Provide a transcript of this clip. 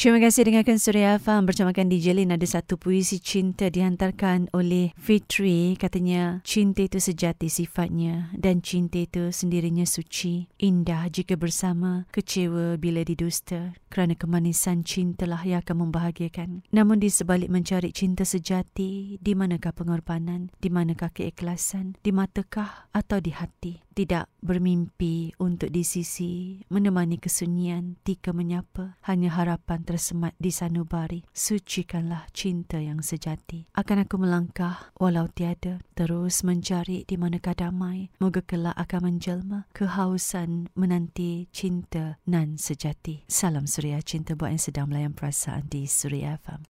Terima kasih dengarkan Suria Faham bersamakan DJ Lin. Ada satu puisi cinta dihantarkan oleh Fitri. Katanya, cinta itu sejati sifatnya dan cinta itu sendirinya suci. Indah jika bersama, kecewa bila didusta. Kerana kemanisan cintalah yang akan membahagiakan. Namun di sebalik mencari cinta sejati, di manakah pengorbanan? Di manakah keikhlasan? Di matakah atau di hati? Tidak bermimpi untuk di sisi, menemani kesunyian, tika menyapa, hanya harapan tersemat di sanubari. Sucikanlah cinta yang sejati. Akan aku melangkah walau tiada, terus mencari di manakah damai. Moga kelak akan menjelma kehausan menanti cinta nan sejati. Salam Suria Cinta buat yang sedang melayan perasaan di Suria FM.